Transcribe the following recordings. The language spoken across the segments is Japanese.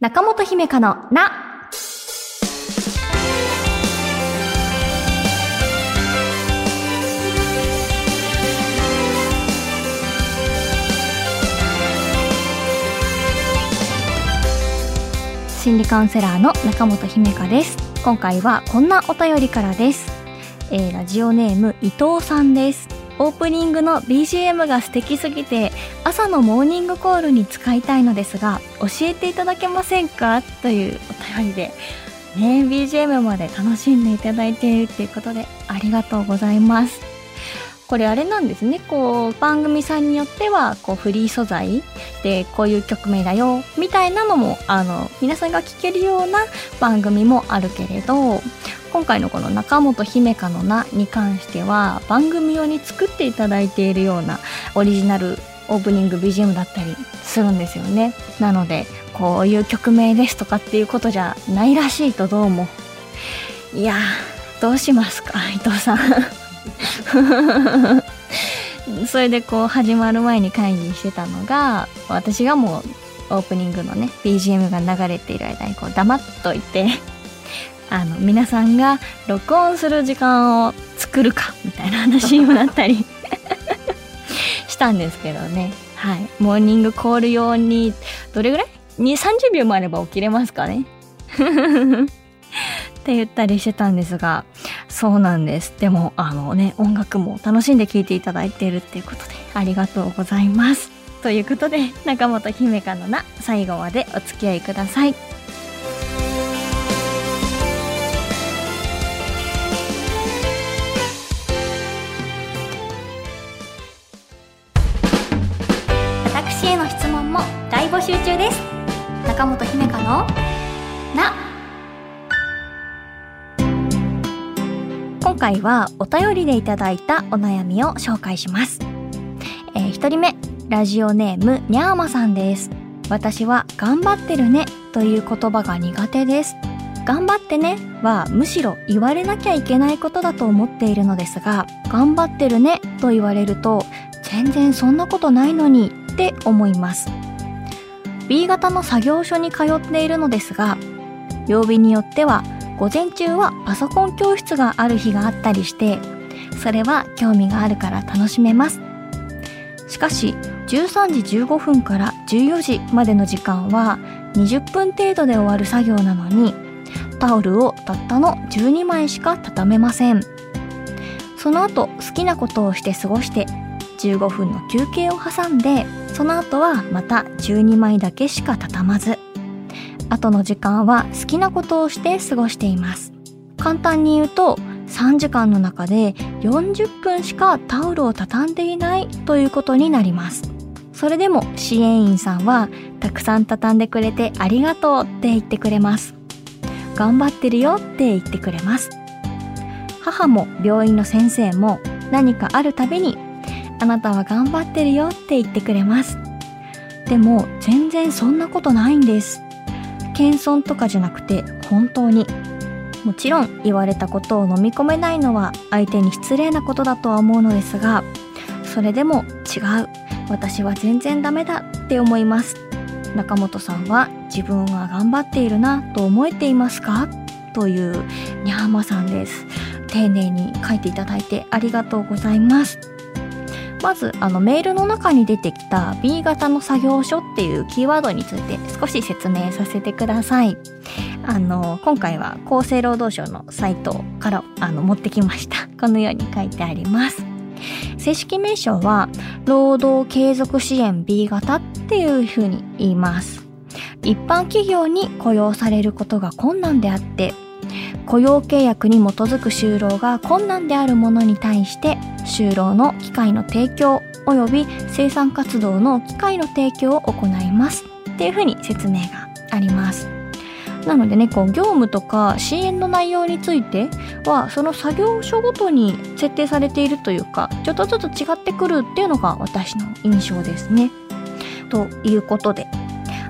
中本姫香のな。心理カウンセラーの中本姫香です。今回はこんなお便りからです。えーラジオネーム伊藤さんです。オープニングの BGM が素敵すぎて朝のモーニングコールに使いたいのですが教えていただけませんか？というお便りでね BGM まで楽しんでいただいているっていうことでありがとうございます。これあれなんですね。こう番組さんによってはこうフリー素材でこういう曲名だよみたいなのもあの皆さんが聴けるような番組もあるけれど今回のこの中本姫香の名に関しては番組用に作っていただいているようなオリジナルオープニング BGM だったりするんですよね。なのでこういう曲名ですとかっていうことじゃないらしいとどうも。いやどうしますか伊藤さん。それでこう始まる前に会議してたのが私がもうオープニングのね BGM が流れている間にこう黙っといてあの皆さんが録音する時間を作るかみたいな話にもなったり。したんですけどね。はい。モーニングコール用にどれぐらい？に30秒もあれば起きれますかね。って言ったりしてたんですがそうなんです。でもあのね音楽も楽しんで聴いていただいているっていうことでありがとうございます。ということで中本姫香のな最後までお付き合いください。回はお便りでいただいたお悩みを紹介します、えー、1人目ラジオネームにゃーまさんです。私は頑張ってるねという言葉が苦手です。頑張ってねはむしろ言われなきゃいけないことだと思っているのですが頑張ってるねと言われると全然そんなことないのにって思います。B 型の作業所に通っているのですが曜日によっては午前中はパソコン教室がある日があったりしてそれは興味があるから楽しめます。しかし13時15分から14時までの時間は20分程度で終わる作業なのにタオルをたったの12枚しか畳めません。その後好きなことをして過ごして15分の休憩を挟んでその後はまた12枚だけしか畳まず。後の時間は好きなことをして過ごしています。簡単に言うと3時間の中で40分しかタオルを畳んでいないということになります。それでも支援員さんはたくさん畳んでくれてありがとうって言ってくれます。頑張ってるよって言ってくれます。母も病院の先生も何かあるたびにあなたは頑張ってるよって言ってくれますでも全然そんなことないんです。謙遜とかじゃなくて本当に。もちろん言われたことを飲み込めないのは相手に失礼なことだとは思うのですがそれでも違う。私は全然ダメだって思います。中本さんは自分は頑張っているなと思えていますか？というにゃーまさんです。丁寧に書いていただいてありがとうございます。まずあのメールの中に出てきた B 型の作業所っていうキーワードについて少し説明させてください。あの今回は厚生労働省のサイトからあの持ってきました。このように書いてあります。正式名称は労働継続支援 B 型っていうふうに言います。一般企業に雇用されることが困難であって雇用契約に基づく就労が困難であるものに対して就労の機会の提供及び生産活動の機会の提供を行いますっていうふうに説明がありますなのでねこう業務とか支援の内容についてはその作業所ごとに設定されているというかちょっとずつ違ってくるっていうのが私の印象ですねということで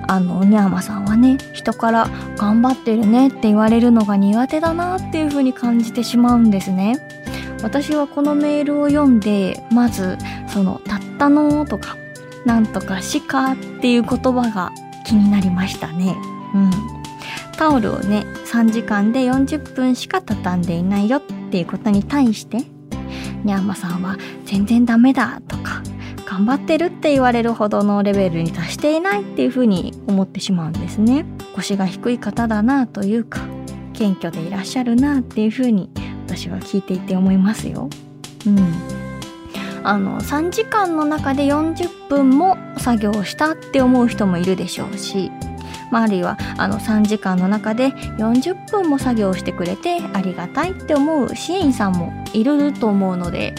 あのにゃーまさんはね人から頑張ってるねって言われるのが苦手だなっていう風に感じてしまうんですね私はこのメールを読んでまずその「たったの」とか「なんとかしか」っていう言葉が気になりましたね。うん。タオルをね3時間で40分しか畳んでいないよっていうことに対してにゃんまさんは全然ダメだとか頑張ってるって言われるほどのレベルに達していないっていうふうに思ってしまうんですね。腰が低い方だなというか謙虚でいらっしゃるなっていうふうに私は聞いていて思いますよ。うん。あの3時間の中で40分も作業したって思う人もいるでしょうしまあ、あるいはあの3時間の中で40分も作業してくれてありがたいって思う支援員さんもいると思うので、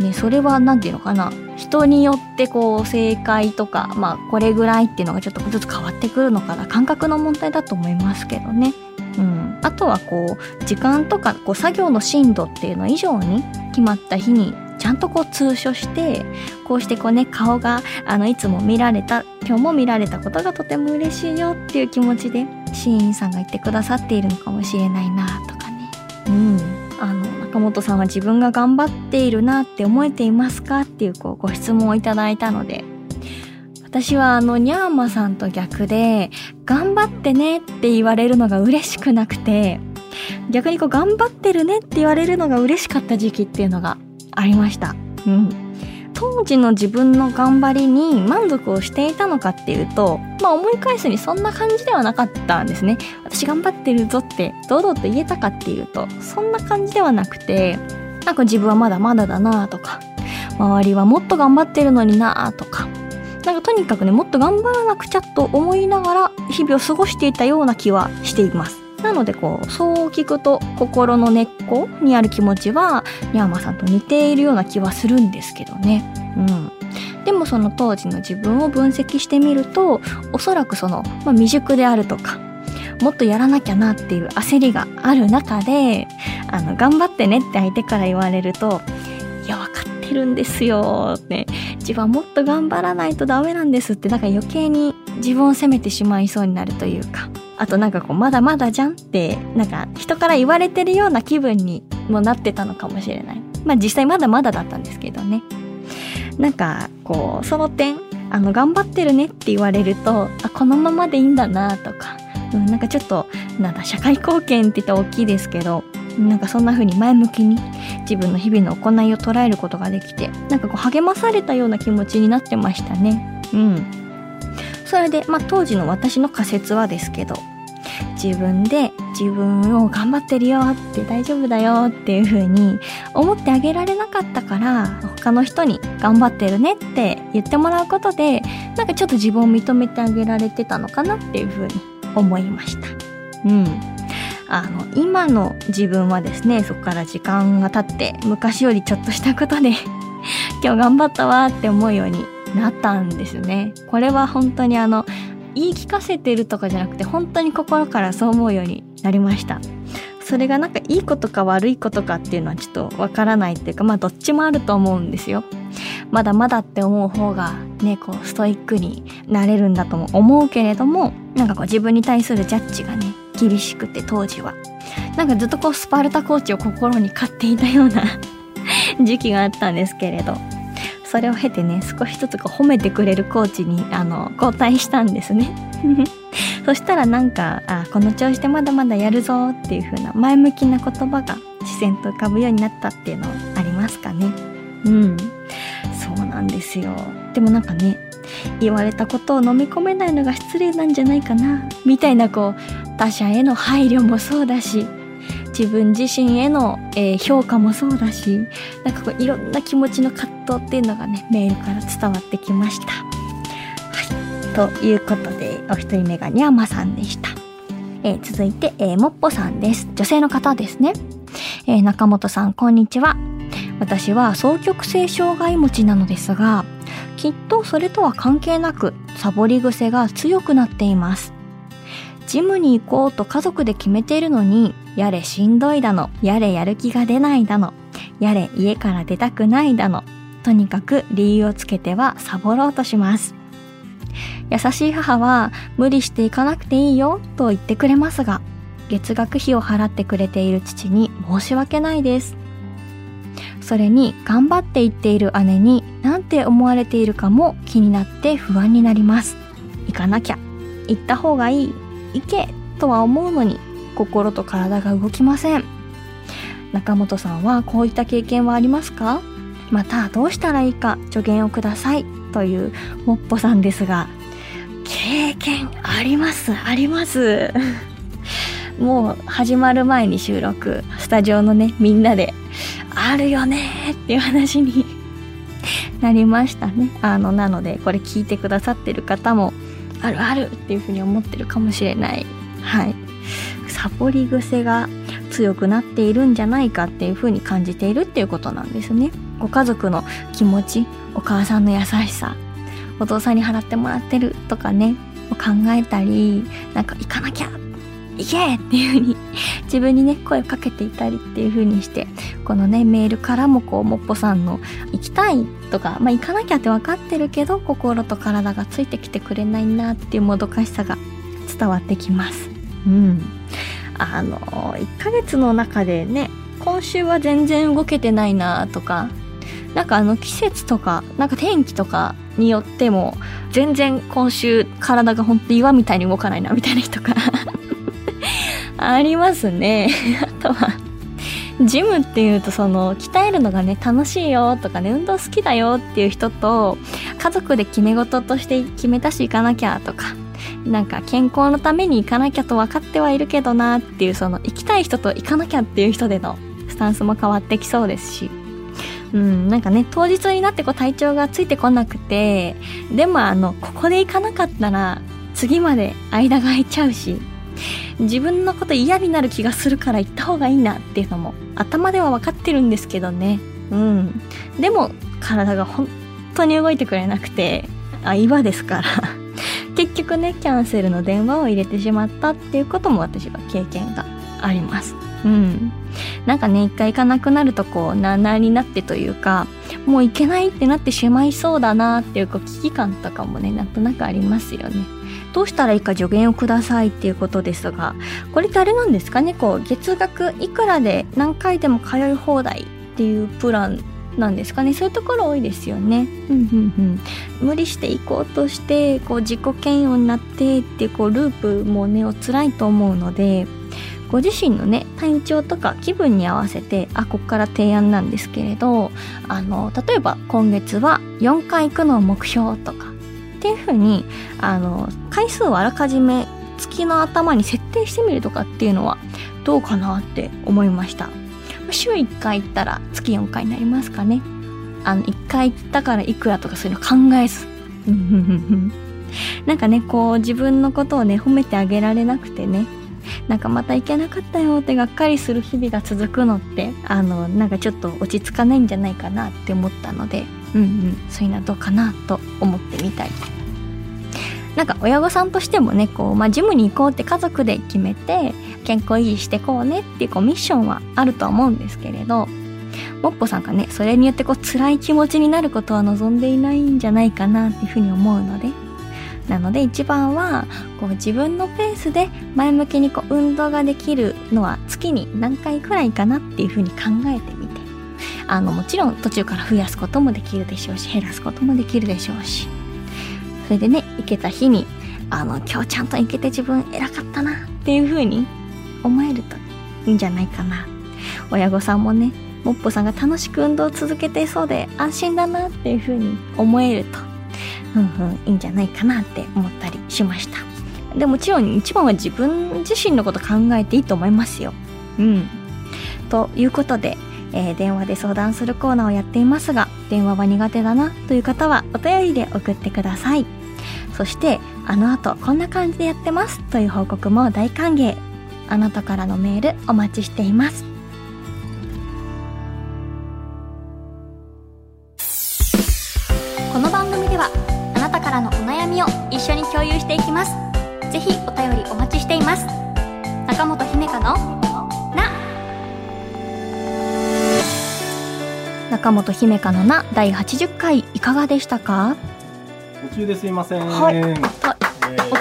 ね、それは何て言うのかな。人によってこう正解とか、まあ、これぐらいっていうのがちょっとずつ変わってくるのかな。感覚の問題だと思いますけどね。うん、あとはこう時間とかこう作業の進度っていうの以上に決まった日にちゃんとこう通所してこうしてこうね顔があのいつも見られた今日も見られたことがとても嬉しいよっていう気持ちでシーンさんが言ってくださっているのかもしれないなとかね。うん。あの中本さんは自分が頑張っているなって思えていますかっていうこうご質問をいただいたので私はあのニャーマさんと逆で頑張ってねって言われるのが嬉しくなくて逆にこう頑張ってるねって言われるのが嬉しかった時期っていうのがありました。うん。当時の自分の頑張りに満足をしていたのかっていうと、まあ思い返すにそんな感じではなかったんですね。私頑張ってるぞって堂々と言えたかっていうと、そんな感じではなくて、なんか自分はまだまだだなとか、周りはもっと頑張ってるのになとか、なんかとにかくね、もっと頑張らなくちゃと思いながら日々を過ごしていたような気はしています。なのでこうそう聞くと心の根っこにある気持ちはニャーマさんと似ているような気はするんですけどね。うん。でもその当時の自分を分析してみるとおそらくその、まあ、未熟であるとかもっとやらなきゃなっていう焦りがある中であの頑張ってねって相手から言われるといや分かってるんですよって自分はもっと頑張らないとダメなんですってなんか余計に自分を責めてしまいそうになるというか。あとなんかこうまだまだじゃんってなんか人から言われてるような気分にもなってたのかもしれない。まあ実際まだまだだったんですけどね。なんかこうその点あの頑張ってるねって言われるとあこのままでいいんだなとか、うん、なんかちょっとなんだ社会貢献って言ったら大きいですけどなんかそんな風に前向きに自分の日々の行いを捉えることができてなんかこう励まされたような気持ちになってましたねうんそれで、まあ、当時の私の仮説はですけど自分で自分を頑張ってるよって大丈夫だよっていう風に思ってあげられなかったから他の人に頑張ってるねって言ってもらうことでなんかちょっと自分を認めてあげられてたのかなっていう風に思いました。うん。あの、今の自分はですね、そこから時間が経って昔よりちょっとしたことで 今日頑張ったわって思うようになったんですね。これは本当にあの言い聞かせてるとかじゃなくて本当に心からそう思うようになりました。それがなんかいいことか悪いことかっていうのはちょっとわからないっていうかまあどっちもあると思うんですよ。まだまだって思う方がねこうストイックになれるんだとも思うけれどもなんかこう自分に対するジャッジがね厳しくて当時は。なんかずっとこうスパルタコーチを心に飼っていたような 時期があったんですけれど。それを経てね少しずつこう褒めてくれるコーチにあの交代したんですね。そしたらなんかあこの調子でまだまだやるぞっていう風な前向きな言葉が自然と浮かぶようになったっていうのありますかね。うん。そうなんですよ。でもなんかね言われたことを飲み込めないのが失礼なんじゃないかなみたいなこう他者への配慮もそうだし自分自身への、えー、評価もそうだしなんかこういろんな気持ちの葛藤っていうのがねメールから伝わってきました。はい、ということでお一人目がにゃまさんでした。えー、続いて、えー、もっぽさんです。女性の方ですね。えー、中本さん、こんにちは。私は双極性障害持ちなのですが、きっとそれとは関係なく、サボり癖が強くなっています。ジムに行こうと家族で決めているのに、やれしんどいだの、やれやる気が出ないだの、やれ家から出たくないだの、とにかく理由をつけてはサボろうとします。優しい母は無理していかなくていいよと言ってくれますが、月額費を払ってくれている父に申し訳ないです。それに頑張って言っている姉に何て思われているかも気になって不安になります。行かなきゃ。行った方がいい。行けとは思うのに心と体が動きません。中本さんはこういった経験はありますか？またどうしたらいいか助言をください。というもっぽさんですが。経験あります。あります。もう始まる前に収録。スタジオのねみんなで。あるよね。っていう話になりましたね。あのなのでこれ聞いてくださってる方もあるあるっていうふうに思ってるかもしれない。はい。サボり癖が強くなっているんじゃないかっていうふうに感じているっていうことなんですね。ご家族の気持ちお母さんの優しさお父さんに払ってもらってるとかね考えたりなんか行かなきゃ行けっていう風に自分にね声をかけていたりっていう風にしてこのねメールからもこうもっぽさんの行きたいとかまあ行かなきゃって分かってるけど心と体がついてきてくれないなっていうもどかしさが伝わってきます。うん。あの1ヶ月の中でね今週は全然動けてないなとかなんかあの季節とかなんか天気とかによっても全然今週体がほんと岩みたいに動かないなみたいな人か。らありますね。あとはジムっていうとその鍛えるのがね楽しいよとかね運動好きだよっていう人と家族で決め事として決めたし行かなきゃとかなんか健康のために行かなきゃと分かってはいるけどなっていうその行きたい人と行かなきゃっていう人でのスタンスも変わってきそうですし。うん、なんかね当日になってこう体調がついてこなくてでもあのここで行かなかったら次まで間が空いちゃうし。自分のこと嫌になる気がするから行った方がいいなっていうのも頭では分かってるんですけどね。うん。でも体が本当に動いてくれなくてあ岩ですから。結局ねキャンセルの電話を入れてしまったっていうことも私は経験があります。うん。なんかね一回行かなくなるとこうなあなあになってというかもう行けないってなってしまいそうだなっていうこう危機感とかもねなんとなくありますよね。どうしたらいいか助言をくださいっていうことですがこれってあれなんですかね？こう月額いくらで何回でも通い放題っていうプランなんですかね？そういうところ多いですよね。うんうんうん、無理していこうとしてこう自己嫌悪になってっていうこうループもねお辛いと思うのでご自身のね体調とか気分に合わせてあここから提案なんですけれどあの例えば今月は4回行くのを目標とかっていうふうにあの回数をあらかじめ月の頭に設定してみるとかっていうのはどうかなって思いました。週1回行ったら月4回になりますかね。あの1回行ったからいくらとかそういうの考えず。なんかねこう自分のことをね褒めてあげられなくてね。なんかまた行けなかったよってがっかりする日々が続くのってあのなんかちょっと落ち着かないんじゃないかなって思ったのでうんうん。そういうのはどうかなと思ってみたり。なんか親御さんとしてもねこう、まあ、ジムに行こうって家族で決めて健康維持してこうねっていうこうミッションはあると思うんですけれどもっぽさんがねそれによってこう辛い気持ちになることは望んでいないんじゃないかなっていうふうに思うのでなので一番はこう自分のペースで前向きにこう運動ができるのは月に何回くらいかなっていうふうに考えてみてあのもちろん途中から増やすこともできるでしょうし減らすこともできるでしょうしそれでね行けた日にあの今日ちゃんと行けて自分偉かったなっていうふうに思えるといいんじゃないかな。親御さんもねもっぽさんが楽しく運動を続けていそうで安心だなっていうふうに思えるとうんうんいいんじゃないかなって思ったりしました。でもちろん一番は自分自身のこと考えていいと思いますよ。うん。ということで、えー、電話で相談するコーナーをやっていますが電話は苦手だなという方はお便りで送ってください。そしてあの後こんな感じでやってますという報告も大歓迎。あなたからのメールお待ちしています。この番組ではあなたからのお悩みを一緒に共有していきます。ぜひお便りお待ちしています。中本姫香のな。中本姫香のな第80回いかがでしたか？途中ですいませんはい、えー、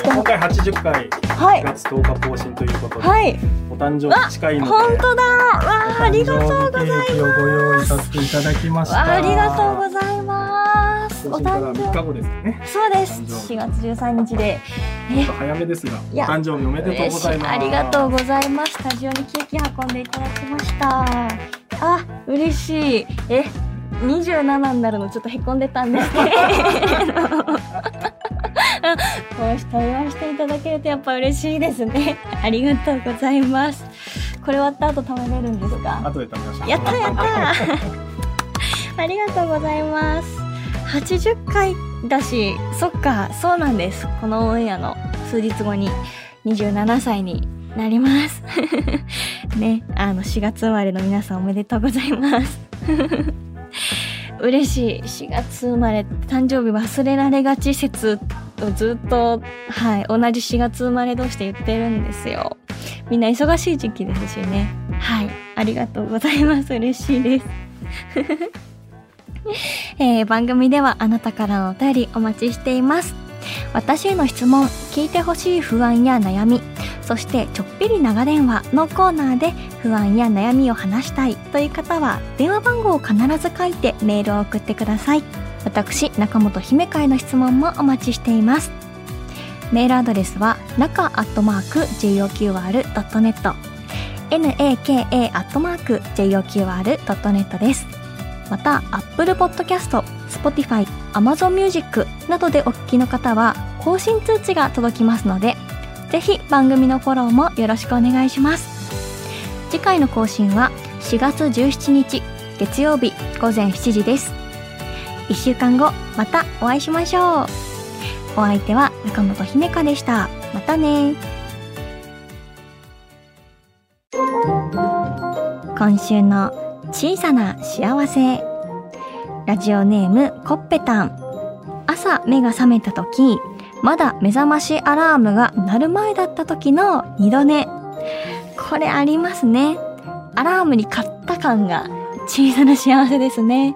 今回80回はい、月10日更新ということで、はい、お誕生日近いので本当だわありがとうございますご用意させていただきましたありがとうございますお誕生日後ですね。そうです。4月13日で。え早めですが、お誕生日おめでとうございます。ありがとうございます。スタジオにケーキ運んでいただきました。あ、嬉しい。え、27になるのちょっとへこんでたんです けど。こうしてお祝いしていただけるとやっぱ嬉しいですね。ありがとうございます。これ終わった後食べれるんですか？後で食べましょう。やったやった ありがとうございます。80回だし、そっか、そうなんです。このオンエアの数日後に27歳になります。ね、あの、4月生まれの皆さんおめでとうございます。嬉しい。4月生まれ、誕生日忘れられがち説をずっと、はい、同じ4月生まれ同士で言ってるんですよ。みんな忙しい時期ですしね。はい、ありがとうございます。嬉しいです。えー、番組ではあなたからのお便りお待ちしています。私への質問、聞いてほしい不安や悩み、そしてちょっぴり長電話のコーナーで不安や悩みを話したいという方は電話番号を必ず書いてメールを送ってください。私、中本姫会の質問もお待ちしています。メールアドレスは中アットマーク JOQR.net naka アットマーク JOQR.net です。また Apple Podcast、Spotify、Amazon Music などでお聞きの方は更新通知が届きますのでぜひ番組のフォローもよろしくお願いします。次回の更新は4月17日月曜日午前7時です。1週間後またお会いしましょう。お相手は中本姫香でした。またね。今週の小さな幸せ。ラジオネームコッペタン。朝目が覚めた時まだ目覚ましアラームが鳴る前だった時の二度寝。これありますね。アラームに勝った感が小さな幸せですね。